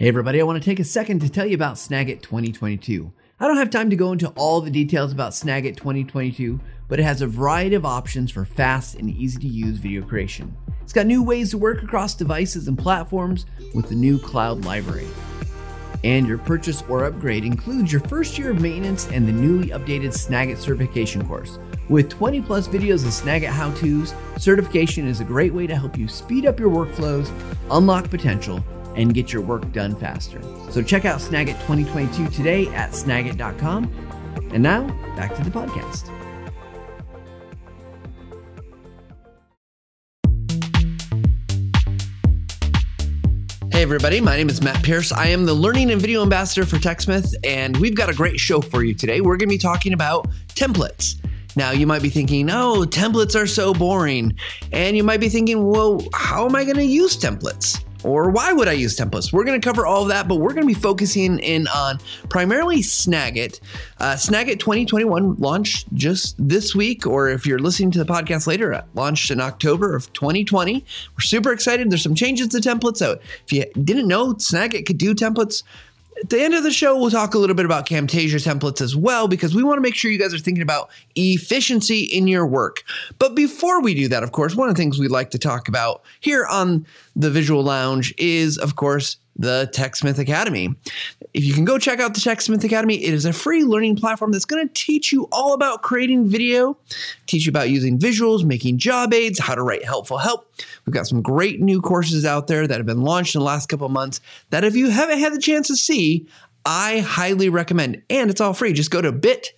Hey, everybody, I want to take a second to tell you about Snagit 2022. I don't have time to go into all the details about Snagit 2022, but it has a variety of options for fast and easy to use video creation. It's got new ways to work across devices and platforms with the new cloud library. And your purchase or upgrade includes your first year of maintenance and the newly updated Snagit certification course. With 20 plus videos of Snagit how to's, certification is a great way to help you speed up your workflows, unlock potential, and get your work done faster. So check out Snagit 2022 today at snagit.com. And now, back to the podcast. Hey, everybody, my name is Matt Pierce. I am the Learning and Video Ambassador for TechSmith, and we've got a great show for you today. We're going to be talking about templates. Now, you might be thinking, oh, templates are so boring. And you might be thinking, well, how am I going to use templates? Or why would I use templates? We're going to cover all of that, but we're going to be focusing in on primarily Snagit. Uh, Snagit 2021 launched just this week, or if you're listening to the podcast later, uh, launched in October of 2020. We're super excited. There's some changes to templates. So if you didn't know Snagit could do templates, at the end of the show, we'll talk a little bit about Camtasia templates as well, because we want to make sure you guys are thinking about efficiency in your work. But before we do that, of course, one of the things we'd like to talk about here on the Visual Lounge is, of course, the TechSmith Academy. If you can go check out the TechSmith Academy, it is a free learning platform that's going to teach you all about creating video, teach you about using visuals, making job aids, how to write helpful help. We've got some great new courses out there that have been launched in the last couple months that if you haven't had the chance to see, I highly recommend. And it's all free. Just go to bit,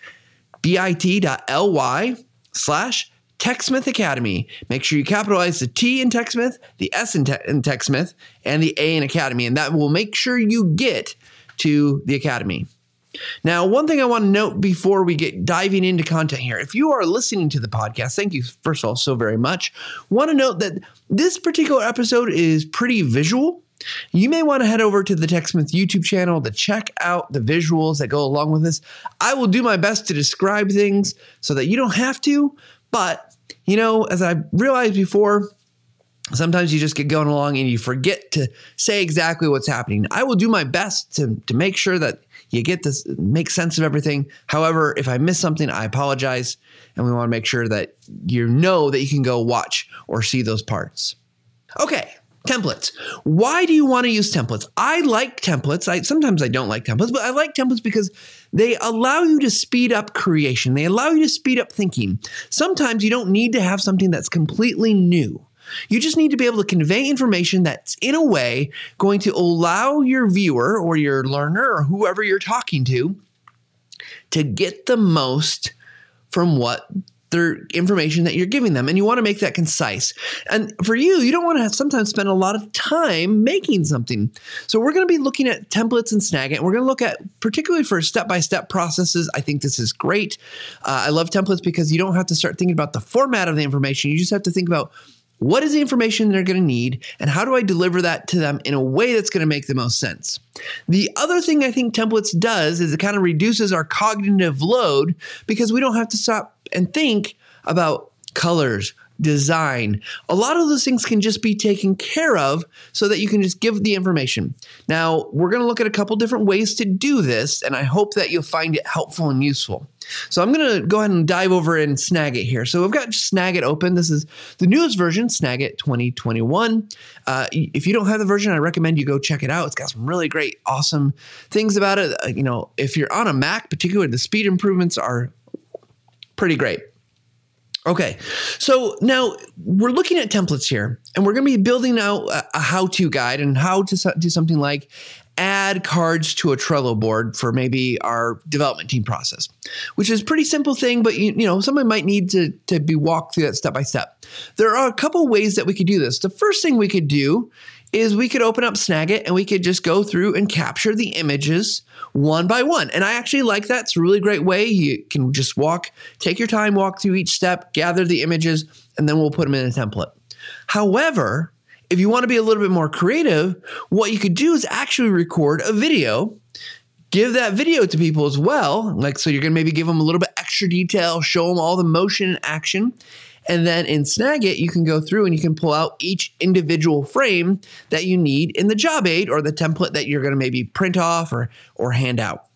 bit.ly slash TechSmith Academy. Make sure you capitalize the T in TechSmith, the S in, te- in TechSmith, and the A in Academy, and that will make sure you get to the Academy. Now, one thing I want to note before we get diving into content here, if you are listening to the podcast, thank you, first of all, so very much. Want to note that this particular episode is pretty visual. You may want to head over to the TechSmith YouTube channel to check out the visuals that go along with this. I will do my best to describe things so that you don't have to, but you know, as I realized before, sometimes you just get going along and you forget to say exactly what's happening. I will do my best to, to make sure that you get this, make sense of everything. However, if I miss something, I apologize. And we want to make sure that you know that you can go watch or see those parts. Okay, templates. Why do you want to use templates? I like templates. I sometimes I don't like templates, but I like templates because they allow you to speed up creation. They allow you to speed up thinking. Sometimes you don't need to have something that's completely new. You just need to be able to convey information that's in a way going to allow your viewer or your learner or whoever you're talking to to get the most from what their information that you're giving them and you want to make that concise. And for you you don't want to sometimes spend a lot of time making something. So we're going to be looking at templates and snagit and we're going to look at particularly for step-by-step processes i think this is great. Uh, i love templates because you don't have to start thinking about the format of the information you just have to think about what is the information they're going to need, and how do I deliver that to them in a way that's going to make the most sense? The other thing I think templates does is it kind of reduces our cognitive load because we don't have to stop and think about colors, design. A lot of those things can just be taken care of so that you can just give the information. Now, we're going to look at a couple different ways to do this, and I hope that you'll find it helpful and useful. So I'm going to go ahead and dive over and Snagit here. So we've got Snagit open. This is the newest version, Snagit 2021. Uh, if you don't have the version, I recommend you go check it out. It's got some really great, awesome things about it. Uh, you know, if you're on a Mac, particularly the speed improvements are pretty great. Okay, so now we're looking at templates here, and we're going to be building out a, a how to guide and how to do something like add cards to a Trello board for maybe our development team process, which is a pretty simple thing, but you, you know, somebody might need to, to be walked through that step by step. There are a couple ways that we could do this. The first thing we could do is we could open up Snagit and we could just go through and capture the images one by one. And I actually like that. It's a really great way. You can just walk, take your time, walk through each step, gather the images, and then we'll put them in a template. However, if you want to be a little bit more creative, what you could do is actually record a video, give that video to people as well. Like, so you're going to maybe give them a little bit extra detail, show them all the motion and action. And then in Snagit, you can go through and you can pull out each individual frame that you need in the job aid or the template that you're going to maybe print off or, or hand out.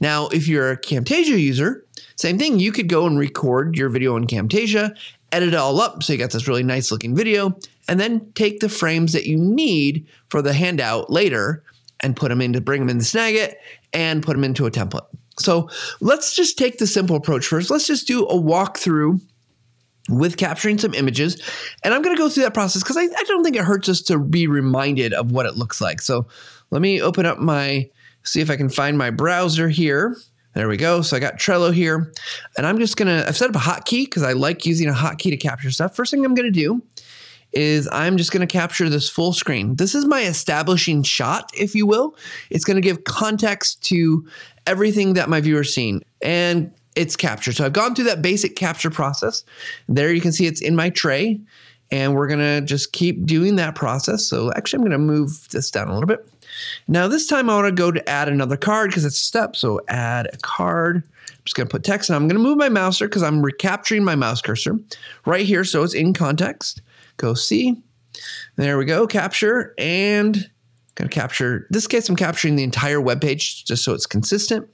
Now, if you're a Camtasia user, same thing. You could go and record your video in Camtasia, edit it all up so you got this really nice looking video, and then take the frames that you need for the handout later and put them into bring them into Snagit and put them into a template. So let's just take the simple approach first. Let's just do a walkthrough with capturing some images. And I'm going to go through that process because I, I, don't think it hurts us to be reminded of what it looks like. So let me open up my, see if I can find my browser here. There we go. So I got Trello here. And I'm just going to, I've set up a hotkey because I like using a hotkey to capture stuff. First thing I'm going to do is I'm just going to capture this full screen. This is my establishing shot, if you will. It's going to give context to everything that my viewer's seen and it's captured. So I've gone through that basic capture process. There you can see it's in my tray and we're going to just keep doing that process. So actually I'm going to move this down a little bit. Now this time I want to go to add another card because it's a step. So add a card. I'm just going to put text and I'm going to move my mouse because I'm recapturing my mouse cursor right here. So it's in context. Go see. There we go. Capture and going to capture. This case, I'm capturing the entire web page just so it's consistent.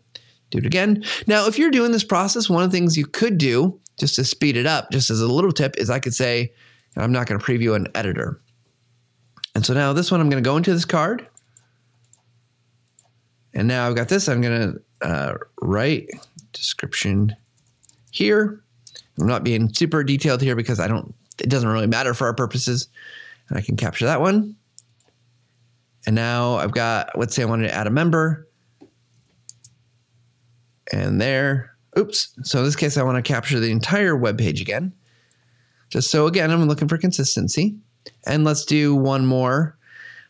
Do it again. Now, if you're doing this process, one of the things you could do just to speed it up, just as a little tip, is I could say, I'm not going to preview an editor. And so now this one, I'm going to go into this card. And now I've got this. I'm going to uh, write description here. I'm not being super detailed here because I don't, it doesn't really matter for our purposes. And I can capture that one. And now I've got, let's say I wanted to add a member. And there, oops. So in this case, I want to capture the entire web page again. Just so again, I'm looking for consistency. And let's do one more.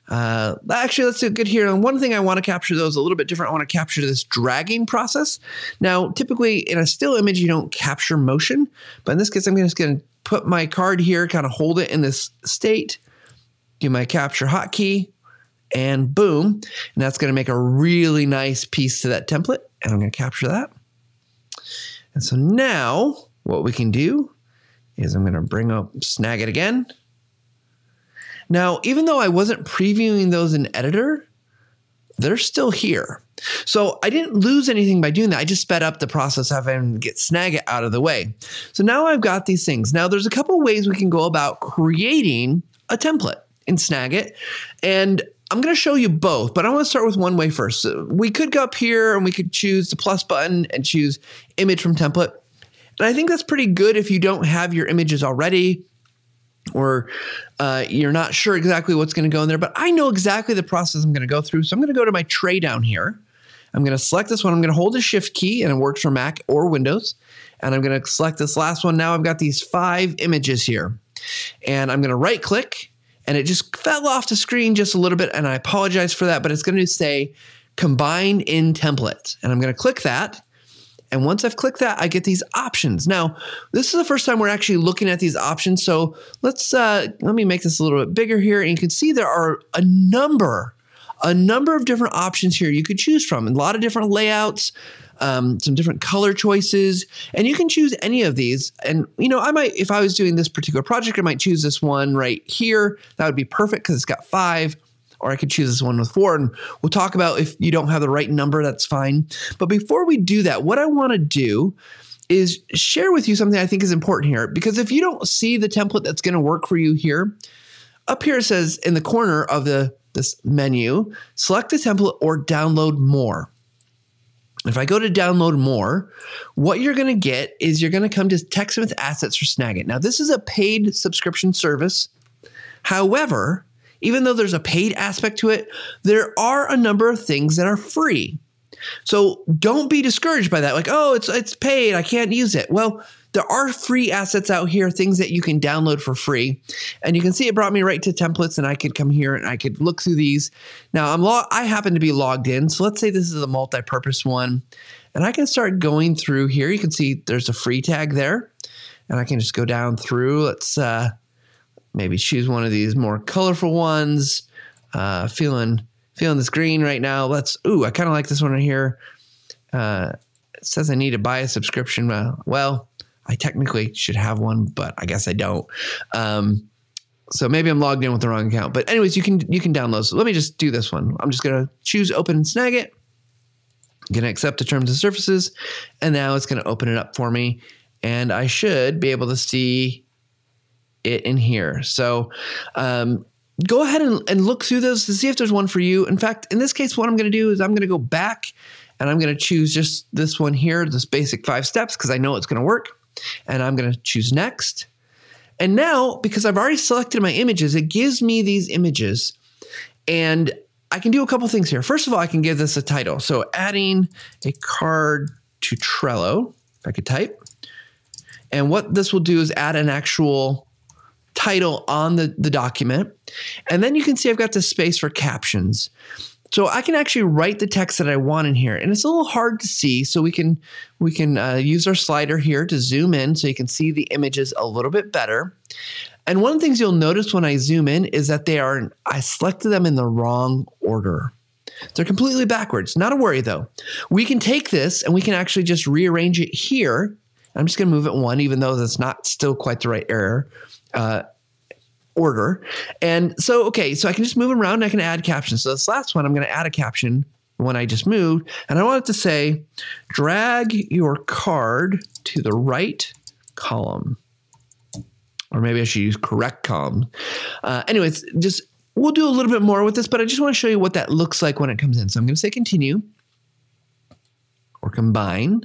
Uh, actually, let's do good here. And one thing I want to capture though is a little bit different. I want to capture this dragging process. Now, typically in a still image, you don't capture motion, but in this case, I'm just going to put my card here, kind of hold it in this state, do my capture hotkey, and boom. And that's going to make a really nice piece to that template. And I'm going to capture that. And so now what we can do is I'm going to bring up Snagit again. Now, even though I wasn't previewing those in editor, they're still here. So I didn't lose anything by doing that. I just sped up the process of having to get Snagit out of the way. So now I've got these things. Now there's a couple ways we can go about creating a template in Snagit. And I'm going to show you both, but I want to start with one way first. So we could go up here and we could choose the plus button and choose image from template. And I think that's pretty good if you don't have your images already or uh, you're not sure exactly what's going to go in there. But I know exactly the process I'm going to go through. So I'm going to go to my tray down here. I'm going to select this one. I'm going to hold the shift key and it works for Mac or Windows. And I'm going to select this last one. Now I've got these five images here. And I'm going to right click and it just fell off the screen just a little bit. And I apologize for that, but it's going to say combine in template. And I'm going to click that. And once I've clicked that, I get these options. Now, this is the first time we're actually looking at these options. So let's uh, let me make this a little bit bigger here. And you can see there are a number, a number of different options here you could choose from. A lot of different layouts, um, some different color choices, and you can choose any of these. And you know, I might, if I was doing this particular project, I might choose this one right here. That would be perfect because it's got five. Or I could choose this one with four, and we'll talk about if you don't have the right number, that's fine. But before we do that, what I want to do is share with you something I think is important here. Because if you don't see the template that's going to work for you here, up here it says in the corner of the this menu, select the template or download more. If I go to download more, what you're going to get is you're going to come to TechSmith Assets for Snagit. Now, this is a paid subscription service. However, even though there's a paid aspect to it, there are a number of things that are free. So don't be discouraged by that. Like, oh, it's it's paid, I can't use it. Well, there are free assets out here, things that you can download for free. And you can see it brought me right to templates and I could come here and I could look through these. Now I'm log I happen to be logged in. So let's say this is a multi-purpose one. And I can start going through here. You can see there's a free tag there. And I can just go down through. Let's uh, maybe choose one of these more colorful ones. Uh, feeling feeling this green right now. Let's ooh, I kind of like this one right here. Uh, it says I need to buy a subscription. Uh, well, I technically should have one, but I guess I don't. Um, so maybe I'm logged in with the wrong account. But anyways, you can you can download. So let me just do this one. I'm just gonna choose open and Snagit. I'm gonna accept the terms and services, and now it's gonna open it up for me, and I should be able to see it in here. So um, go ahead and, and look through those to see if there's one for you. In fact, in this case, what I'm gonna do is I'm gonna go back and I'm gonna choose just this one here, this basic five steps, because I know it's gonna work. And I'm gonna choose next. And now, because I've already selected my images, it gives me these images. And I can do a couple things here. First of all, I can give this a title. So adding a card to Trello, if I could type. And what this will do is add an actual title on the, the document. And then you can see I've got the space for captions. So I can actually write the text that I want in here, and it's a little hard to see. So we can we can uh, use our slider here to zoom in, so you can see the images a little bit better. And one of the things you'll notice when I zoom in is that they are I selected them in the wrong order. They're completely backwards. Not a worry though. We can take this and we can actually just rearrange it here. I'm just going to move it one, even though that's not still quite the right error. Uh, order. And so, okay, so I can just move around and I can add captions. So this last one, I'm going to add a caption when I just moved. And I want it to say, drag your card to the right column. Or maybe I should use correct column. Uh, anyways, just we'll do a little bit more with this, but I just want to show you what that looks like when it comes in. So I'm going to say continue or combine.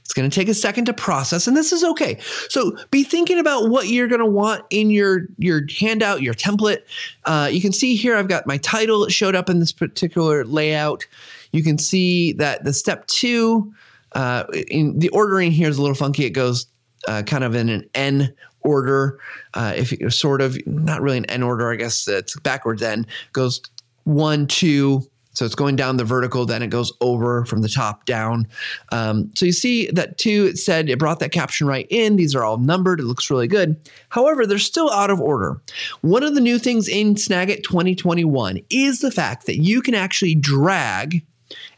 It's going to take a second to process, and this is okay. So be thinking about what you're going to want in your your handout, your template. Uh, you can see here I've got my title showed up in this particular layout. You can see that the step two, uh, in the ordering here is a little funky. It goes uh, kind of in an N order. Uh, if you sort of not really an N order, I guess it's backwards N goes one, two, so it's going down the vertical, then it goes over from the top down. Um, so you see that two, it said it brought that caption right in. These are all numbered. It looks really good. However, they're still out of order. One of the new things in Snagit 2021 is the fact that you can actually drag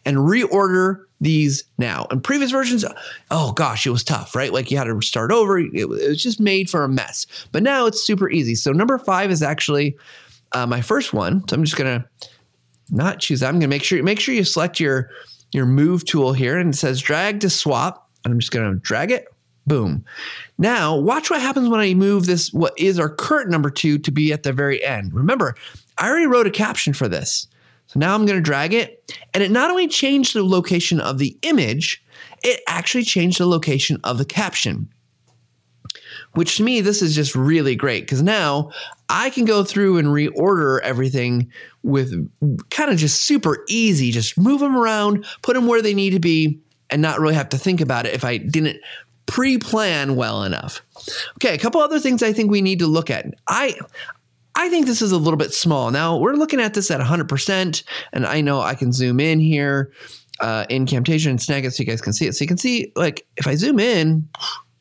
and reorder these now. In previous versions, oh gosh, it was tough, right? Like you had to start over. It, was just made for a mess. But now it's super easy. So number five is actually uh, my first one. So I'm just going to not choose. I'm going to make sure make sure you select your your move tool here and it says drag to swap. And I'm just going to drag it. Boom. Now watch what happens when I move this what is our current number 2 to be at the very end. Remember, I already wrote a caption for this. So now I'm going to drag it and it not only changed the location of the image, it actually changed the location of the caption which to me, this is just really great because now I can go through and reorder everything with kind of just super easy. Just move them around, put them where they need to be, and not really have to think about it if I didn't pre plan well enough. Okay, a couple other things I think we need to look at. I, I think this is a little bit small. Now we're looking at this at 100%, and I know I can zoom in here uh, in Camtasia and Snagit so you guys can see it. So you can see, like, if I zoom in,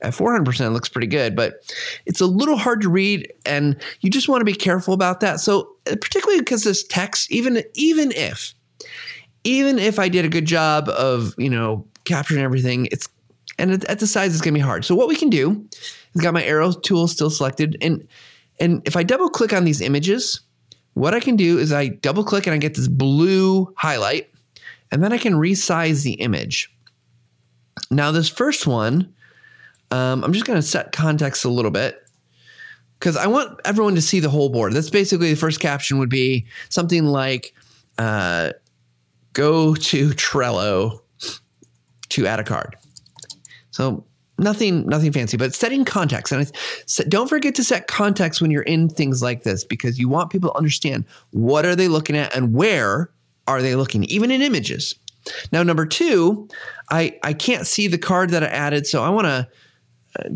at 400% looks pretty good, but it's a little hard to read and you just want to be careful about that. So uh, particularly because this text, even even if even if I did a good job of, you know, capturing everything, it's and at the size it's going to be hard. So what we can do is got my arrow tool still selected and and if I double click on these images, what I can do is I double click and I get this blue highlight and then I can resize the image. Now this first one um, I'm just going to set context a little bit because I want everyone to see the whole board. That's basically the first caption would be something like uh, go to Trello to add a card. So nothing nothing fancy but setting context and don't forget to set context when you're in things like this because you want people to understand what are they looking at and where are they looking even in images now number two i i can't see the card that i added so i want to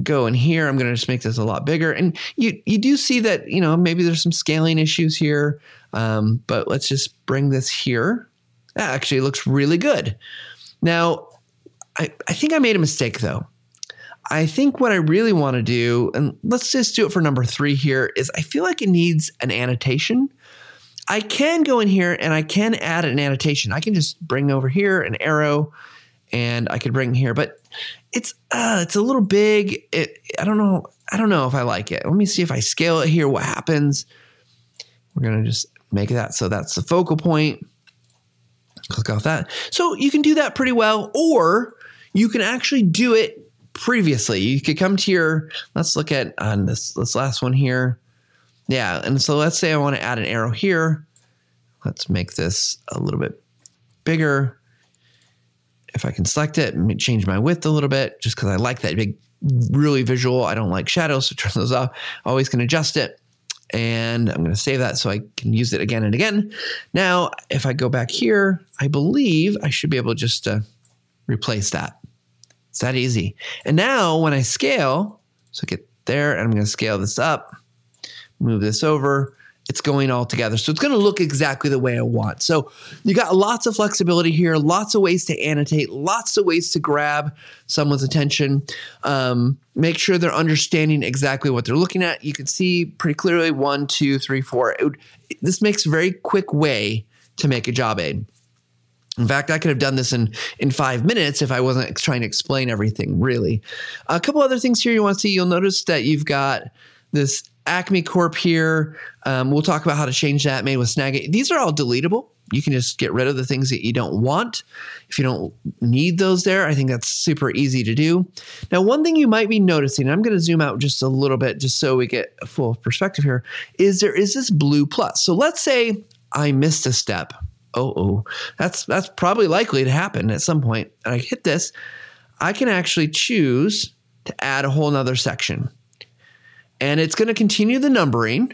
go in here. I'm going to just make this a lot bigger. And you you do see that, you know, maybe there's some scaling issues here. Um, but let's just bring this here. That actually looks really good. Now, I, I think I made a mistake though. I think what I really want to do, and let's just do it for number three here, is I feel like it needs an annotation. I can go in here and I can add an annotation. I can just bring over here an arrow and I could bring here, but it's uh, it's a little big. It, I don't know. I don't know if I like it. Let me see if I scale it here. What happens? We're gonna just make that so that's the focal point. Click off that. So you can do that pretty well, or you can actually do it previously. You could come to your. Let's look at on this this last one here. Yeah, and so let's say I want to add an arrow here. Let's make this a little bit bigger. If I can select it, change my width a little bit, just because I like that big, really visual. I don't like shadows, so turn those off. Always can adjust it. And I'm going to save that so I can use it again and again. Now, if I go back here, I believe I should be able to just to replace that. It's that easy. And now when I scale, so get there, and I'm going to scale this up, move this over, it's going all together. So it's going to look exactly the way I want. So you got lots of flexibility here, lots of ways to annotate, lots of ways to grab someone's attention. Um, make sure they're understanding exactly what they're looking at. You can see pretty clearly one, two, three, four. Would, this makes a very quick way to make a job aid. In fact, I could have done this in, in five minutes if I wasn't trying to explain everything, really. A couple other things here you want to see. You'll notice that you've got this Acme Corp here. Um, we'll talk about how to change that made with Snagit. These are all deletable. You can just get rid of the things that you don't want. If you don't need those there, I think that's super easy to do. Now, one thing you might be noticing, I'm going to zoom out just a little bit just so we get a full perspective here, is there is this blue plus. So let's say I missed a step. Oh, oh, that's that's probably likely to happen at some point. And I hit this, I can actually choose to add a whole nother section and it's going to continue the numbering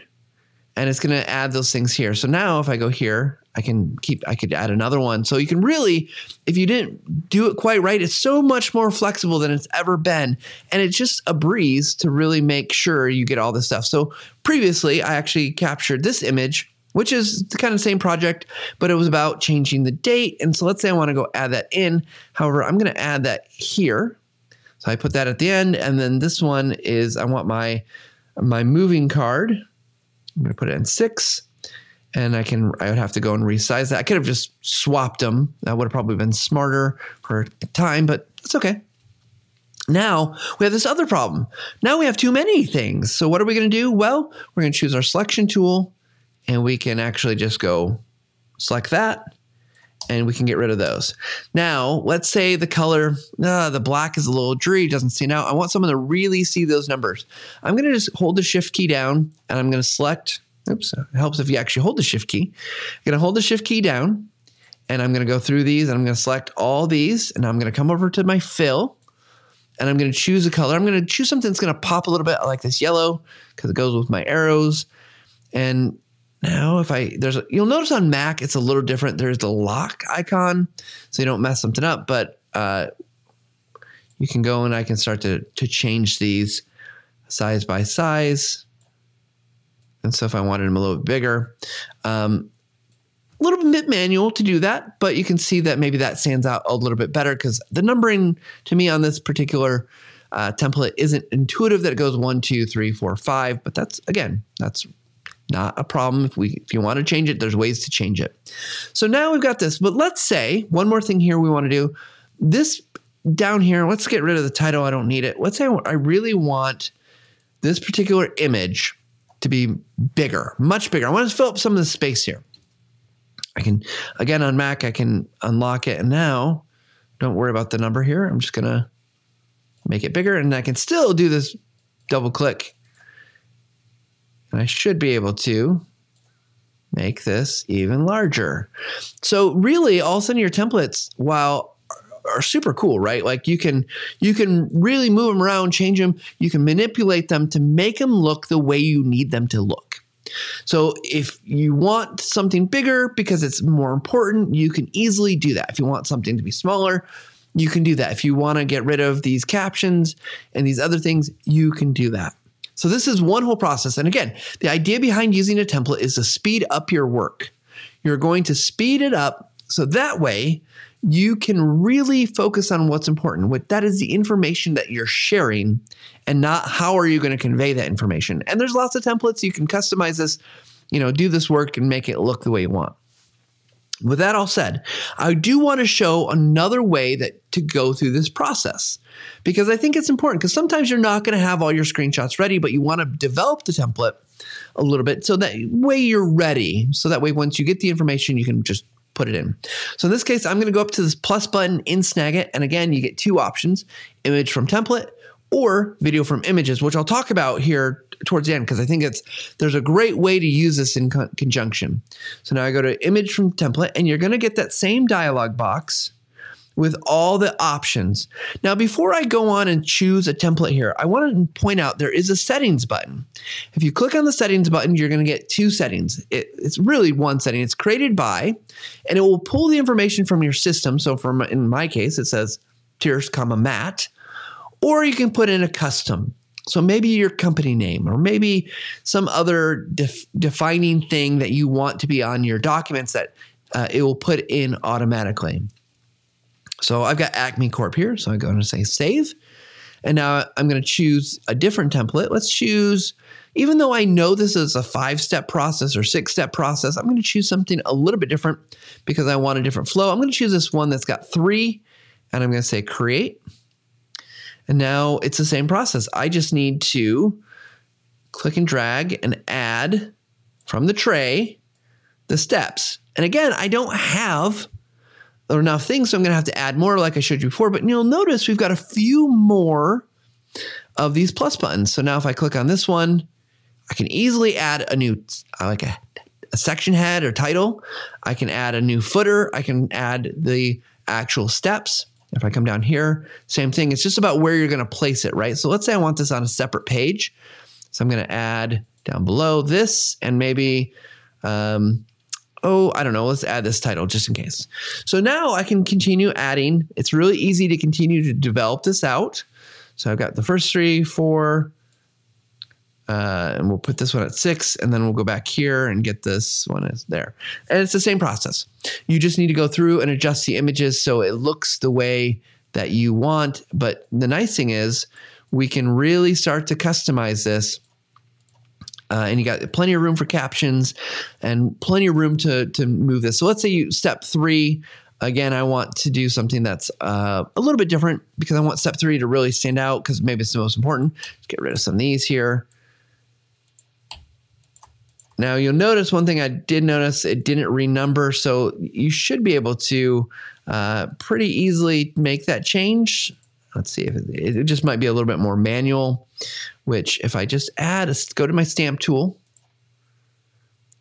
and it's going to add those things here. So now if I go here, I can keep, I could add another one. So you can really, if you didn't do it quite right, it's so much more flexible than it's ever been. And it's just a breeze to really make sure you get all this stuff. So previously, I actually captured this image, which is the kind of same project, but it was about changing the date. And so let's say I want to go add that in. However, I'm going to add that here. So I put that at the end. And then this one is, I want my my moving card. I'm going to put it in six and I can, I would have to go and resize that. I could have just swapped them. That would have probably been smarter for time, but it's okay. Now we have this other problem. Now we have too many things. So what are we going to do? Well, we're going to choose our selection tool and we can actually just go select that and we can get rid of those. Now, let's say the color, uh, the black is a little dreary, doesn't stand out. I want someone to really see those numbers. I'm going to just hold the shift key down and I'm going to select, oops, it helps if you actually hold the shift key. I'm going to hold the shift key down and I'm going to go through these and I'm going to select all these and I'm going to come over to my fill and I'm going to choose a color. I'm going to choose something that's going to pop a little bit. I like this yellow because it goes with my arrows. And now, if I there's a, you'll notice on Mac it's a little different. There's the lock icon, so you don't mess something up. But uh, you can go and I can start to to change these size by size. And so if I wanted them a little bit bigger, um, a little bit manual to do that, but you can see that maybe that stands out a little bit better because the numbering to me on this particular uh, template isn't intuitive that it goes one, two, three, four, five. But that's again, that's not a problem. If we if you want to change it, there's ways to change it. So now we've got this. But let's say one more thing here we want to do. This down here, let's get rid of the title. I don't need it. Let's say I really want this particular image to be bigger, much bigger. I want to fill up some of the space here. I can again on Mac, I can unlock it. And now don't worry about the number here. I'm just gonna make it bigger and I can still do this double click I should be able to make this even larger. So really, all of a sudden your templates, while are super cool, right? Like you can you can really move them around, change them. You can manipulate them to make them look the way you need them to look. So if you want something bigger because it's more important, you can easily do that. If you want something to be smaller, you can do that. If you want to get rid of these captions and these other things, you can do that. So this is one whole process. And again, the idea behind using a template is to speed up your work. You're going to speed it up so that way you can really focus on what's important. What that is the information that you're sharing and not how are you going to convey that information. And there's lots of templates you can customize this, you know, do this work and make it look the way you want. With that all said, I do want to show another way that to go through this process because I think it's important because sometimes you're not going to have all your screenshots ready, but you want to develop the template a little bit so that way you're ready. So that way, once you get the information, you can just put it in. So in this case, I'm going to go up to this plus button in Snagit. And again, you get two options, image from template or video from images, which I'll talk about here towards the end because I think it's there's a great way to use this in co- conjunction. So now I go to image from template and you're going to get that same dialog box with all the options. Now, before I go on and choose a template here, I want to point out there is a settings button. If you click on the settings button, you're going to get two settings. It, it's really one setting. It's created by, and it will pull the information from your system. So, from in my case, it says Pierce, comma Matt, or you can put in a custom. So maybe your company name, or maybe some other def- defining thing that you want to be on your documents that uh, it will put in automatically. So I've got Acme Corp here. So I'm going to say save. And now I'm going to choose a different template. Let's choose, even though I know this is a five step process or six step process, I'm going to choose something a little bit different because I want a different flow. I'm going to choose this one that's got three, and I'm going to say create. And now it's the same process. I just need to click and drag and add from the tray the steps. And again, I don't have enough things, so I'm going to have to add more like I showed you before. But you'll notice we've got a few more of these plus buttons. So now if I click on this one, I can easily add a new, like a, a section head or title. I can add a new footer. I can add the actual steps. If I come down here, same thing. It's just about where you're going to place it, right? So let's say I want this on a separate page. So I'm going to add down below this and maybe um, oh, I don't know, let's add this title just in case. So now I can continue adding. It's really easy to continue to develop this out. So I've got the first three, four, uh, and we'll put this one at six, and then we'll go back here and get this one is there. And it's the same process. You just need to go through and adjust the images so it looks the way that you want. But the nice thing is we can really start to customize this uh, and you got plenty of room for captions and plenty of room to to move this. So let's say you step three. Again, I want to do something that's uh, a little bit different because I want step three to really stand out because maybe it's the most important. Let's get rid of some of these here. Now you'll notice one thing I did notice it didn't renumber, so you should be able to uh, pretty easily make that change. Let's see if it, it just might be a little bit more manual which if I just add, a, go to my stamp tool,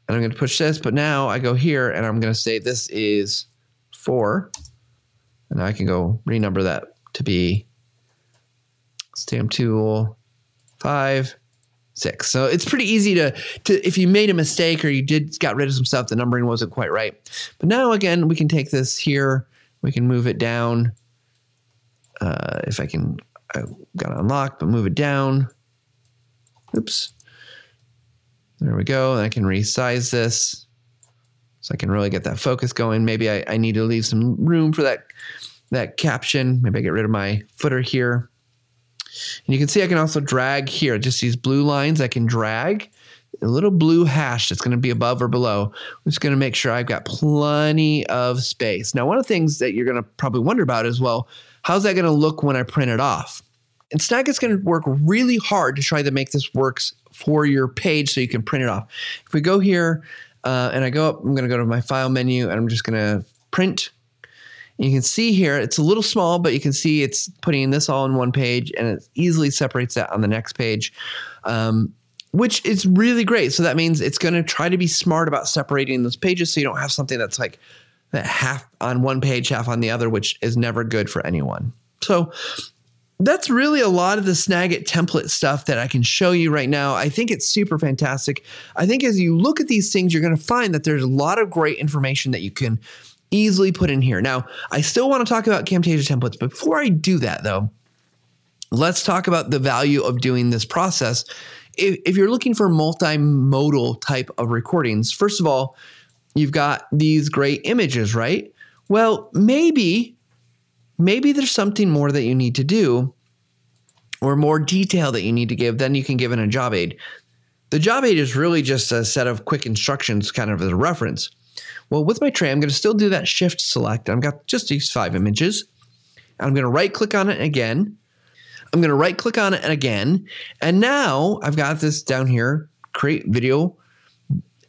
and I'm going to push this, but now I go here and I'm going to say this is four, and I can go renumber that to be stamp tool five, six. So it's pretty easy to to if you made a mistake or you did got rid of some stuff, the numbering wasn't quite right. But now again, we can take this here, we can move it down. Uh, if I can, I got it unlocked, but move it down. Oops. There we go. And I can resize this so I can really get that focus going. Maybe I, I need to leave some room for that, that caption. Maybe I get rid of my footer here. And you can see I can also drag here, just these blue lines I can drag. A little blue hash that's going to be above or below. I'm just going to make sure I've got plenty of space. Now, one of the things that you're going to probably wonder about is, well, how's that going to look when I print it off? And Snagit's going to work really hard to try to make this works for your page so you can print it off. If we go here uh, and I go up, I'm going to go to my file menu and I'm just going to print. You can see here, it's a little small, but you can see it's putting this all in one page and it easily separates that on the next page, um, which is really great. So that means it's going to try to be smart about separating those pages so you don't have something that's like half on one page, half on the other, which is never good for anyone. So that's really a lot of the Snagit template stuff that I can show you right now. I think it's super fantastic. I think as you look at these things, you're going to find that there's a lot of great information that you can easily put in here. Now, I still want to talk about Camtasia templates, before I do that, though, let's talk about the value of doing this process. If, if you're looking for multimodal type of recordings, first of all, you've got these great images, right? Well, maybe maybe there's something more that you need to do or more detail that you need to give, then you can give in a job aid. The job aid is really just a set of quick instructions, kind of as a reference. Well, with my tray, I'm going to still do that shift select. I've got just these five images. I'm going to right click on it again. I'm going to right click on it again. And now I've got this down here, create video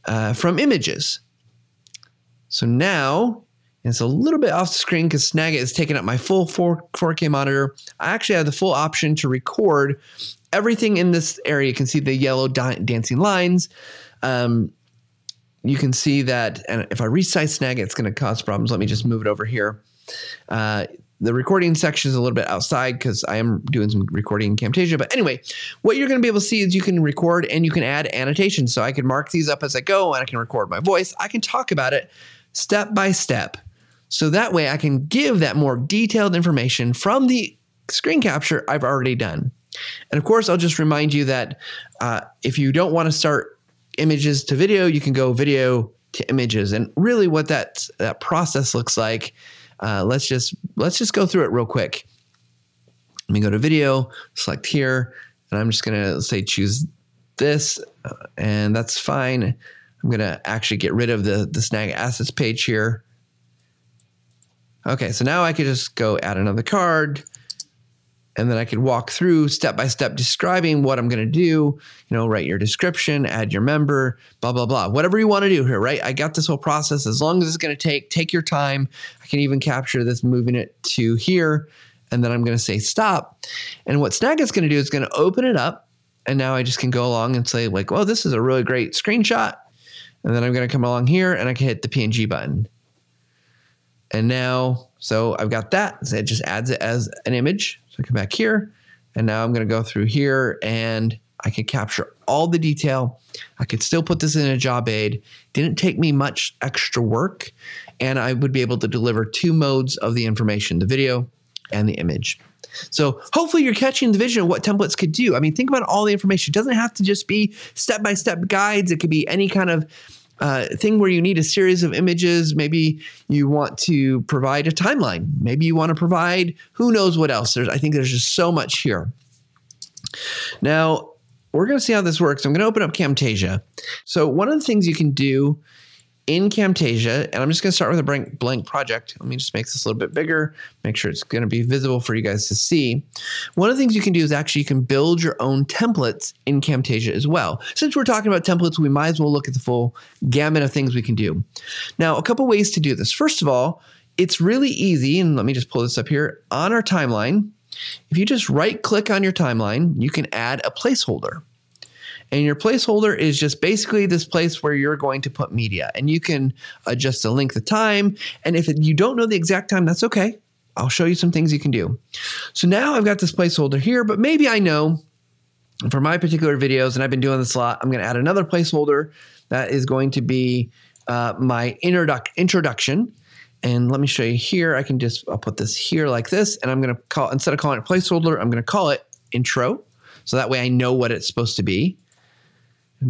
uh, from images. So now it's a little bit off the screen because Snagit is taking up my full 4, 4K monitor. I actually have the full option to record everything in this area. You can see the yellow dancing lines. Um, you can see that, and if I resize snag, it's going to cause problems. Let me just move it over here. Uh, the recording section is a little bit outside because I am doing some recording in Camtasia. But anyway, what you're going to be able to see is you can record and you can add annotations. So I can mark these up as I go and I can record my voice. I can talk about it step by step. So that way I can give that more detailed information from the screen capture I've already done. And of course, I'll just remind you that uh, if you don't want to start images to video, you can go video to images. And really, what that that process looks like uh, let's just let's just go through it real quick. Let me go to video, select here, and I'm just gonna say choose this, uh, and that's fine. I'm gonna actually get rid of the the snag assets page here. Okay, so now I could just go add another card and then I could walk through step by step describing what I'm going to do. You know, write your description, add your member, blah blah blah. Whatever you want to do here, right? I got this whole process. As long as it's going to take, take your time. I can even capture this, moving it to here, and then I'm going to say stop. And what Snagit's going to do is going to open it up, and now I just can go along and say like, "Well, this is a really great screenshot," and then I'm going to come along here and I can hit the PNG button. And now, so I've got that. It just adds it as an image. So I come back here, and now I'm going to go through here and I can capture all the detail. I could still put this in a job aid. Didn't take me much extra work, and I would be able to deliver two modes of the information the video and the image. So hopefully you're catching the vision of what templates could do. I mean, think about all the information. It doesn't have to just be step by step guides, it could be any kind of uh, thing where you need a series of images. Maybe you want to provide a timeline. Maybe you want to provide who knows what else. There's, I think there's just so much here. Now, we're going to see how this works. I'm going to open up Camtasia. So, one of the things you can do in Camtasia, and I'm just going to start with a blank, blank project. Let me just make this a little bit bigger, make sure it's going to be visible for you guys to see. One of the things you can do is actually you can build your own templates in Camtasia as well. Since we're talking about templates, we might as well look at the full gamut of things we can do. Now, a couple ways to do this. First of all, it's really easy, and let me just pull this up here on our timeline. If you just right click on your timeline, you can add a placeholder. And your placeholder is just basically this place where you're going to put media. And you can adjust the length of time. And if you don't know the exact time, that's okay. I'll show you some things you can do. So now I've got this placeholder here, but maybe I know for my particular videos, and I've been doing this a lot, I'm going to add another placeholder that is going to be uh, my introduc- introduction. And let me show you here. I can just, I'll put this here like this, and I'm going to call, instead of calling it placeholder, I'm going to call it intro. So that way I know what it's supposed to be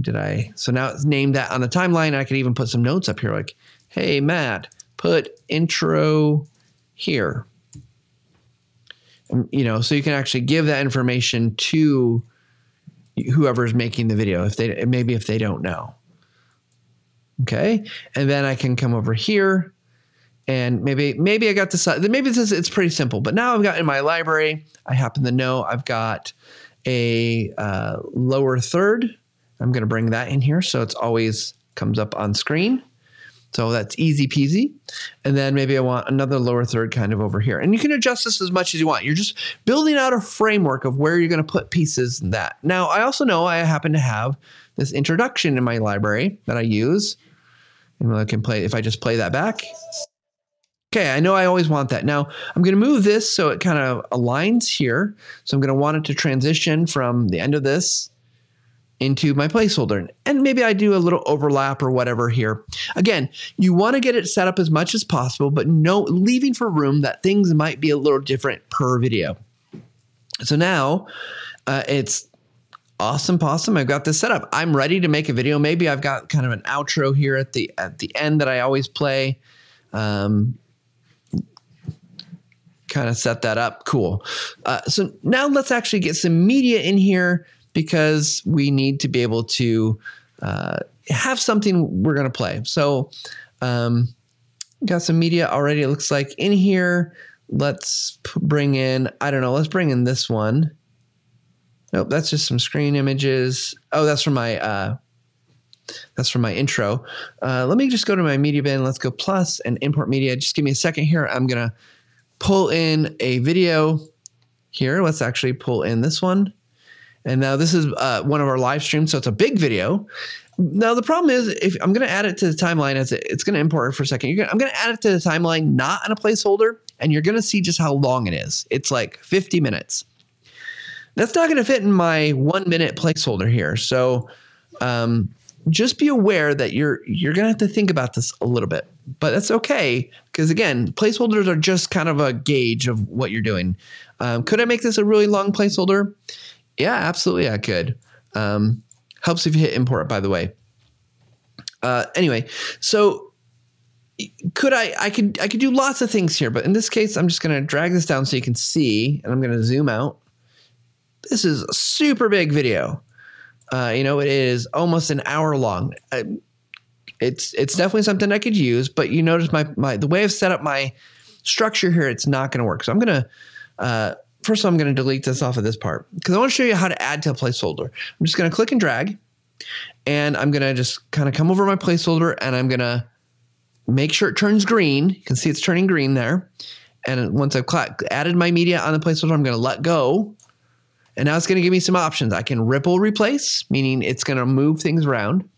did I? So now it's named that on the timeline. I could even put some notes up here like, hey, Matt, put intro here. And, you know, so you can actually give that information to whoever's making the video if they maybe if they don't know. Okay. And then I can come over here and maybe maybe I got this maybe this is it's pretty simple, but now I've got in my library, I happen to know I've got a uh, lower third I'm going to bring that in here so it's always comes up on screen. So that's easy peasy. And then maybe I want another lower third kind of over here. And you can adjust this as much as you want. You're just building out a framework of where you're going to put pieces and that. Now, I also know I happen to have this introduction in my library that I use. And I can play, if I just play that back. Okay, I know I always want that. Now, I'm going to move this so it kind of aligns here. So I'm going to want it to transition from the end of this into my placeholder. And maybe I do a little overlap or whatever here. Again, you want to get it set up as much as possible, but no leaving for room that things might be a little different per video. So now uh, it's awesome possum i've got this set up. I'm ready to make a video. Maybe i've got kind of an outro here at the at the end that i always play. Um, kind of set that up. Cool. Uh, so now let's actually get some media in here because we need to be able to uh, have something we're going to play. So Um, got some media already. It looks like in here. Let's bring in. I don't know. Let's bring in this one. Nope, that's just some screen images. Oh, that's from my. Uh, that's from my intro. Uh, let me just go to my media bin. Let's go plus and import media. Just give me a second here. I'm gonna pull in a video here. Let's actually pull in this one. And now this is uh, one of our live streams, so it's a big video. Now the problem is, if I'm going to add it to the timeline, as it's going to import it for a 2nd gonna, I'm going to add it to the timeline, not on a placeholder, and you're going to see just how long it is. It's like 50 minutes. That's not going to fit in my one minute placeholder here. So um, just be aware that you're you're going to have to think about this a little bit, but that's okay because again, placeholders are just kind of a gauge of what you're doing. Um, could I make this a really long placeholder? Yeah, absolutely, I could. Um, helps if you hit import, by the way. Uh, anyway, so could I? I could. I could do lots of things here, but in this case, I'm just going to drag this down so you can see, and I'm going to zoom out. This is a super big video. Uh, you know, it is almost an hour long. I, it's it's definitely something I could use, but you notice my my the way I've set up my structure here, it's not going to work. So I'm going to uh, first I'm going to delete this off of this part because I want to show you how to add to a placeholder. I'm just going to click and drag, and I'm going to just kind of come over my placeholder, and I'm going to make sure it turns green. You can see it's turning green there. And once I've added my media on the placeholder, I'm going to let go. And now it's going to give me some options. I can ripple replace, meaning it's going to move things around.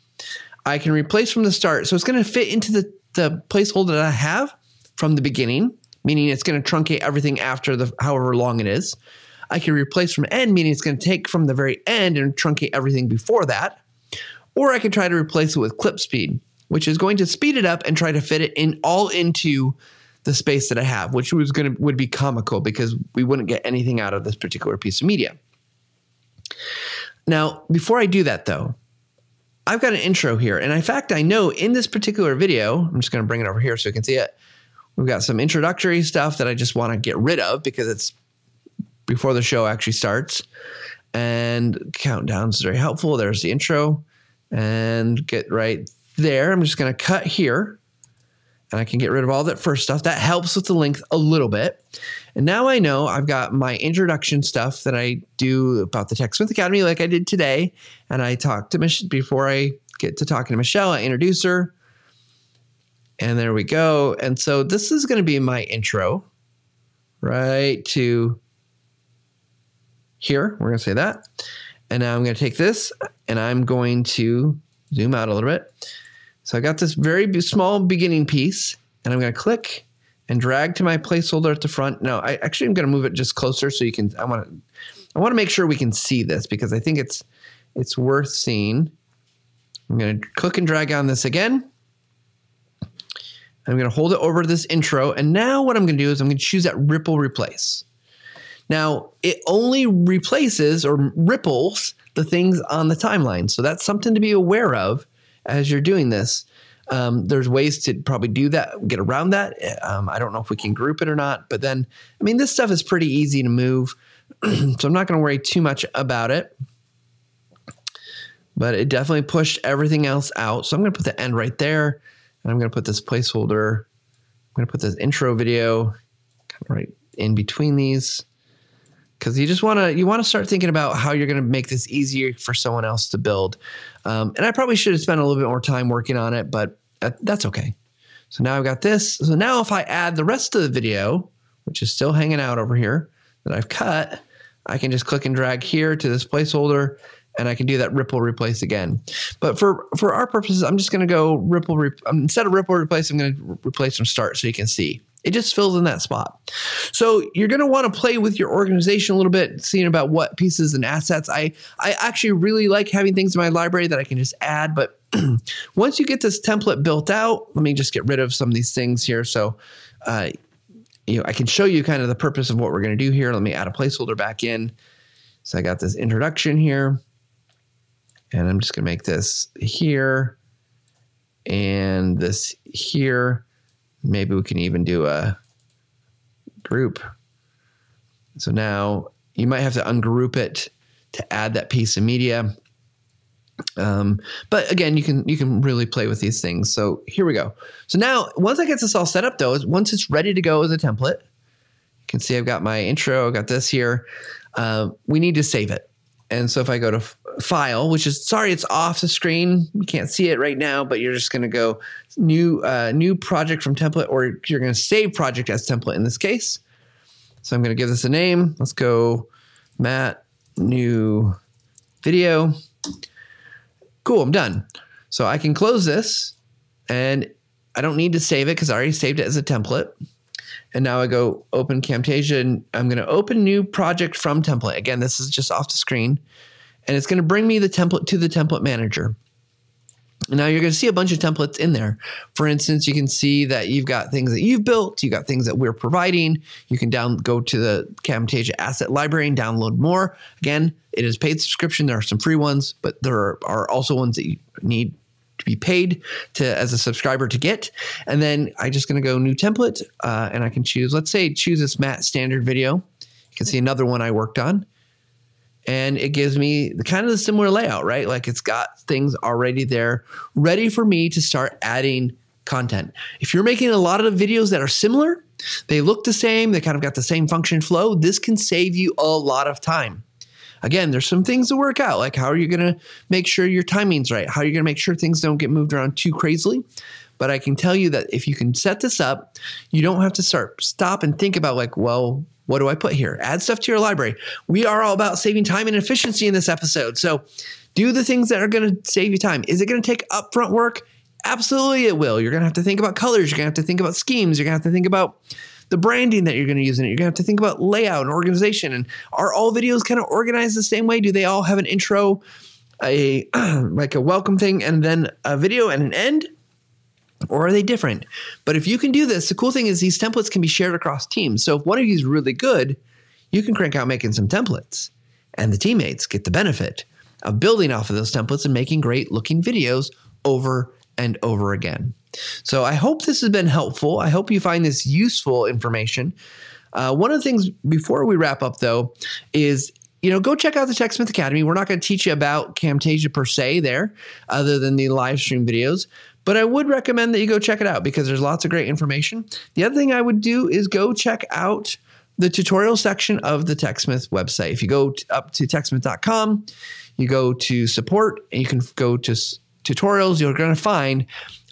I can replace from the start. So it's going to fit into the, the placeholder that I have from the beginning meaning it's going to truncate everything after the however long it is. I can replace from end, meaning it's going to take from the very end and truncate everything before that. Or I can try to replace it with clip speed, which is going to speed it up and try to fit it in all into the space that I have, which was going to would be comical because we wouldn't get anything out of this particular piece of media. Now, before I do that though, I've got an intro here. And in fact, I know in this particular video, I'm just going to bring it over here so you can see it. We've got some introductory stuff that I just want to get rid of because it's before the show actually starts. And countdowns is very helpful. There's the intro and get right there. I'm just going to cut here and I can get rid of all that first stuff. That helps with the length a little bit. And now I know I've got my introduction stuff that I do about the TechSmith Academy, like I did today. And I talked to Michelle before I get to talking to Michelle. I introduce her. And there we go. And so this is going to be my intro, right to here. We're going to say that. And now I'm going to take this and I'm going to zoom out a little bit. So I got this very small beginning piece and I'm going to click and drag to my placeholder at the front. No, I actually am going to move it just closer so you can, I want to, I want to make sure we can see this because I think it's, it's worth seeing. I'm going to click and drag on this again. I'm going to hold it over to this intro. And now what I'm going to do is I'm going to choose that ripple replace. Now, it only replaces or ripples the things on the timeline. So that's something to be aware of as you're doing this. Um, there's ways to probably do that, get around that. Um, I don't know if we can group it or not, but then, I mean, this stuff is pretty easy to move. so I'm not going to worry too much about it. But it definitely pushed everything else out. So I'm going to put the end right there. And I'm going to put this placeholder, I'm going to put this intro video right in between these. Because you just want to you want to start thinking about how you're going to make this easier for someone else to build. Um, and i probably should have spent a little bit more time working on it but that's okay. So now i've got this. So now if i add the rest of the video which is still hanging out over here that i've cut i can just click and drag here to this placeholder and I can do that ripple replace again. But for for our purposes, I'm just going to go ripple re- um, instead of ripple replace, I'm going to replace from start so you can see. It just fills in that spot. So you're going to want to play with your organization a little bit, seeing about what pieces and assets. I I actually really like having things in my library that I can just add. But once you get this template built out, let me just get rid of some of these things here. So. Uh, you know, I can show you kind of the purpose of what we're going to do here. Let me add a placeholder back in. So I got this introduction here. And I'm just going to make this here and this here. Maybe we can even do a group. So now you might have to ungroup it to add that piece of media. Um, but again, you can you can really play with these things. So here we go. So now once I get this all set up though, once it's ready to go as a template, you can see I've got my intro, I've got this here. Uh, we need to save it. And so if I go to file, which is sorry, it's off the screen. You can't see it right now, but you're just going to go new uh, new project from template, or you're going to save project as template in this case. So I'm going to give this a name. Let's go Matt new video. Cool, I'm done. So I can close this and I don't need to save it because I already saved it as a template. And now I go open Camtasia and I'm going to open new project from template. Again, this is just off the screen and it's going to bring me the template to the template manager. Now you're going to see a bunch of templates in there. For instance, you can see that you've got things that you've built, you got things that we're providing. You can down go to the Camtasia asset library and download more. Again, it is paid subscription. There are some free ones, but there are also ones that you need to be paid to as a subscriber to get. And then I'm just going to go new template, uh, and I can choose. Let's say choose this Matt standard video. You can see another one I worked on and it gives me kind of the similar layout, right? Like it's got things already there ready for me to start adding content. If you're making a lot of videos that are similar, they look the same, they kind of got the same function flow, this can save you a lot of time. Again, there's some things to work out, like how are you going to make sure your timing's right? How are you going to make sure things don't get moved around too crazily? But I can tell you that if you can set this up, you don't have to start stop and think about like, well, what do I put here? Add stuff to your library. We are all about saving time and efficiency in this episode. So do the things that are going to save you time. Is it going to take upfront work? Absolutely, it will. You're going to have to think about colors. You're going to have to think about schemes. You're going to have to think about the branding that you're going to use in it. You're going to have to think about layout and organization. And are all videos kind of organized the same way? Do they all have an intro, a like a welcome thing, and then a video and an end? Or are they different? But if you can do this, the cool thing is these templates can be shared across teams. So if one of you is really good, you can crank out making some templates, and the teammates get the benefit of building off of those templates and making great looking videos over and over again. So I hope this has been helpful. I hope you find this useful information. Uh, one of the things before we wrap up, though, is you know, go check out the TechSmith Academy. We're not going to teach you about Camtasia per se there, other than the live stream videos. But I would recommend that you go check it out because there's lots of great information. The other thing I would do is go check out the tutorial section of the TechSmith website. If you go up to techsmith.com, you go to support, and you can go to tutorials. You're going to find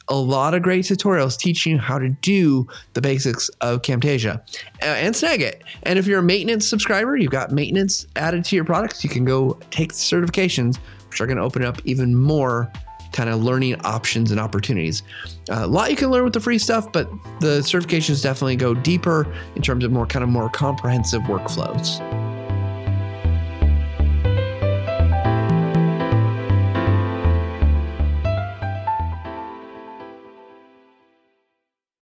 a lot of great tutorials teaching you how to do the basics of Camtasia and Snagit. And if you're a maintenance subscriber, you've got maintenance added to your products, you can go take the certifications, which are going to open up even more kind of learning options and opportunities. Uh, a lot you can learn with the free stuff, but the certifications definitely go deeper in terms of more kind of more comprehensive workflows.